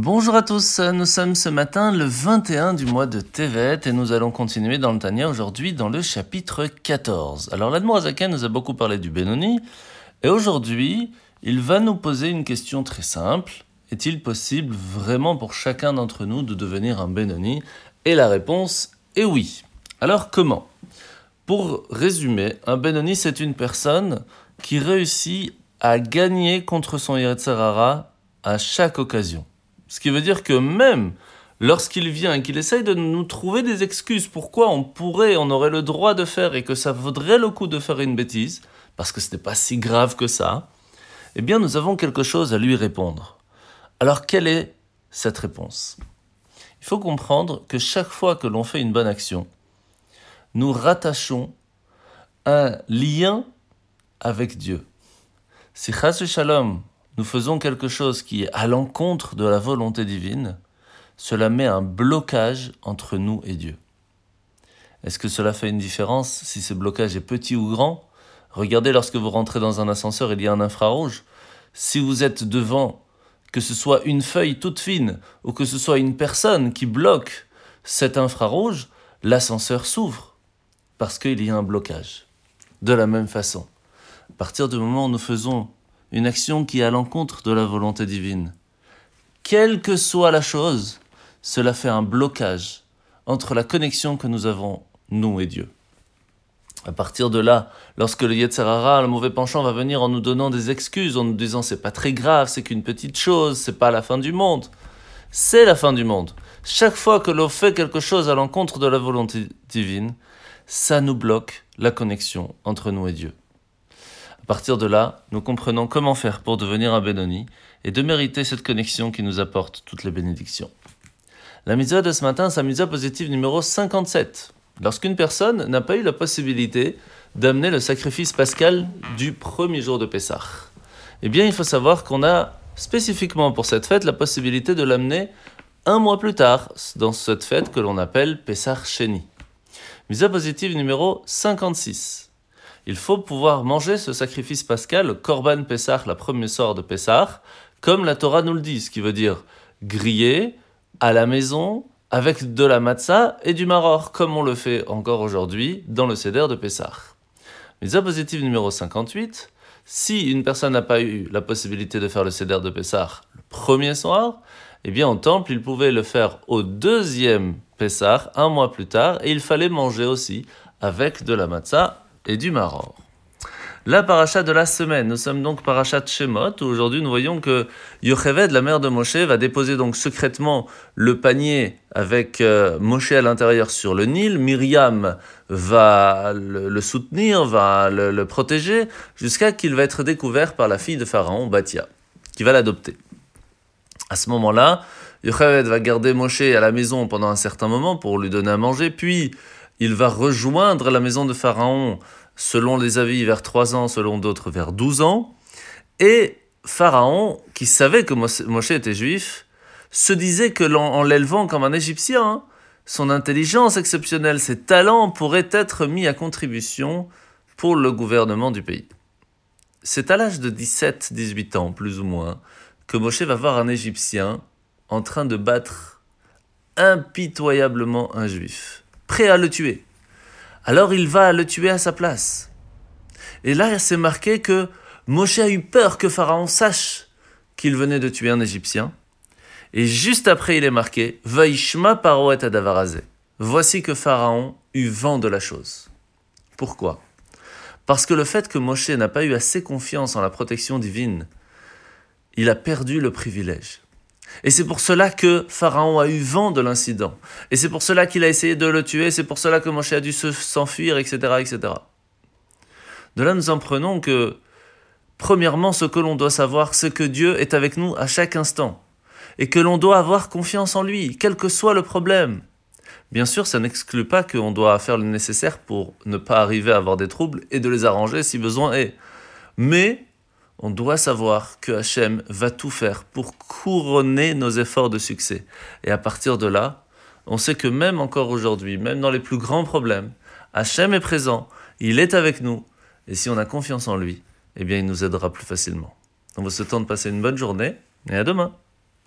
Bonjour à tous, nous sommes ce matin le 21 du mois de Tevet et nous allons continuer dans le Tania aujourd'hui dans le chapitre 14. Alors l'Admorazaken nous a beaucoup parlé du Benoni et aujourd'hui il va nous poser une question très simple. Est-il possible vraiment pour chacun d'entre nous de devenir un Benoni? Et la réponse est oui. Alors comment? Pour résumer, un Benoni c'est une personne qui réussit à gagner contre son Yetzirara à chaque occasion. Ce qui veut dire que même lorsqu'il vient et qu'il essaye de nous trouver des excuses pourquoi on pourrait, on aurait le droit de faire et que ça vaudrait le coup de faire une bêtise, parce que ce n'est pas si grave que ça, eh bien nous avons quelque chose à lui répondre. Alors quelle est cette réponse? Il faut comprendre que chaque fois que l'on fait une bonne action, nous rattachons un lien avec Dieu. Si Chas Shalom, nous faisons quelque chose qui est à l'encontre de la volonté divine, cela met un blocage entre nous et Dieu. Est-ce que cela fait une différence si ce blocage est petit ou grand? Regardez lorsque vous rentrez dans un ascenseur, il y a un infrarouge. Si vous êtes devant, que ce soit une feuille toute fine ou que ce soit une personne qui bloque cet infrarouge, l'ascenseur s'ouvre parce qu'il y a un blocage. De la même façon, à partir du moment où nous faisons une action qui est à l'encontre de la volonté divine. Quelle que soit la chose, cela fait un blocage entre la connexion que nous avons, nous et Dieu. À partir de là, lorsque le Yetzerara, le mauvais penchant, va venir en nous donnant des excuses, en nous disant c'est pas très grave, c'est qu'une petite chose, c'est pas la fin du monde. C'est la fin du monde. Chaque fois que l'on fait quelque chose à l'encontre de la volonté divine, ça nous bloque la connexion entre nous et Dieu. Partir de là, nous comprenons comment faire pour devenir un Benoni et de mériter cette connexion qui nous apporte toutes les bénédictions. La mitzvah de ce matin, c'est la mitzvah positive numéro 57. Lorsqu'une personne n'a pas eu la possibilité d'amener le sacrifice pascal du premier jour de Pessah, eh bien, il faut savoir qu'on a spécifiquement pour cette fête la possibilité de l'amener un mois plus tard, dans cette fête que l'on appelle Pessah Sheni. Mitzvah positive numéro 56 il faut pouvoir manger ce sacrifice pascal, Korban Pessah, la première sort de Pessah, comme la Torah nous le dit, ce qui veut dire griller à la maison avec de la matzah et du maror, comme on le fait encore aujourd'hui dans le Seder de Pessah. Mise positive numéro 58, si une personne n'a pas eu la possibilité de faire le Seder de Pessah le premier soir, eh bien en temple, il pouvait le faire au deuxième Pessah, un mois plus tard, et il fallait manger aussi avec de la matzah et du Maror. La paracha de la semaine, nous sommes donc paracha de Shemot, où aujourd'hui nous voyons que Yocheved, la mère de Moshe, va déposer donc secrètement le panier avec euh, Moshe à l'intérieur sur le Nil. Myriam va le, soutenir, va le, protéger, jusqu'à qu'il va être découvert par la fille de Pharaon, Batia, qui va l'adopter. À ce moment-là, Yocheved va garder Moshe à la maison pendant un certain moment pour lui donner à manger, puis il va rejoindre la maison de Pharaon, selon les avis, vers 3 ans, selon d'autres, vers 12 ans. Et Pharaon, qui savait que Moshe était juif, se disait que en l'élevant comme un Égyptien, son intelligence exceptionnelle, ses talents pourraient être mis à contribution pour le gouvernement du pays. C'est à l'âge de 17-18 ans, plus ou moins, que Moshe va voir un Égyptien en train de battre impitoyablement un juif prêt à le tuer. Alors il va le tuer à sa place. Et là, c'est marqué que Moshe a eu peur que Pharaon sache qu'il venait de tuer un Égyptien. Et juste après, il est marqué Vaishma paroet adavarazé. Voici que Pharaon eut vent de la chose. Pourquoi? Parce que le fait que Moshe n'a pas eu assez confiance en la protection divine, il a perdu le privilège. Et c'est pour cela que Pharaon a eu vent de l'incident. Et c'est pour cela qu'il a essayé de le tuer. C'est pour cela que Moshe a dû s'enfuir, etc., etc. De là, nous en prenons que, premièrement, ce que l'on doit savoir, c'est que Dieu est avec nous à chaque instant. Et que l'on doit avoir confiance en lui, quel que soit le problème. Bien sûr, ça n'exclut pas qu'on doit faire le nécessaire pour ne pas arriver à avoir des troubles et de les arranger si besoin est. Mais on doit savoir que Hachem va tout faire pour couronner nos efforts de succès. Et à partir de là, on sait que même encore aujourd'hui, même dans les plus grands problèmes, Hachem est présent, il est avec nous, et si on a confiance en lui, eh bien il nous aidera plus facilement. On vous souhaite de passer une bonne journée, et à demain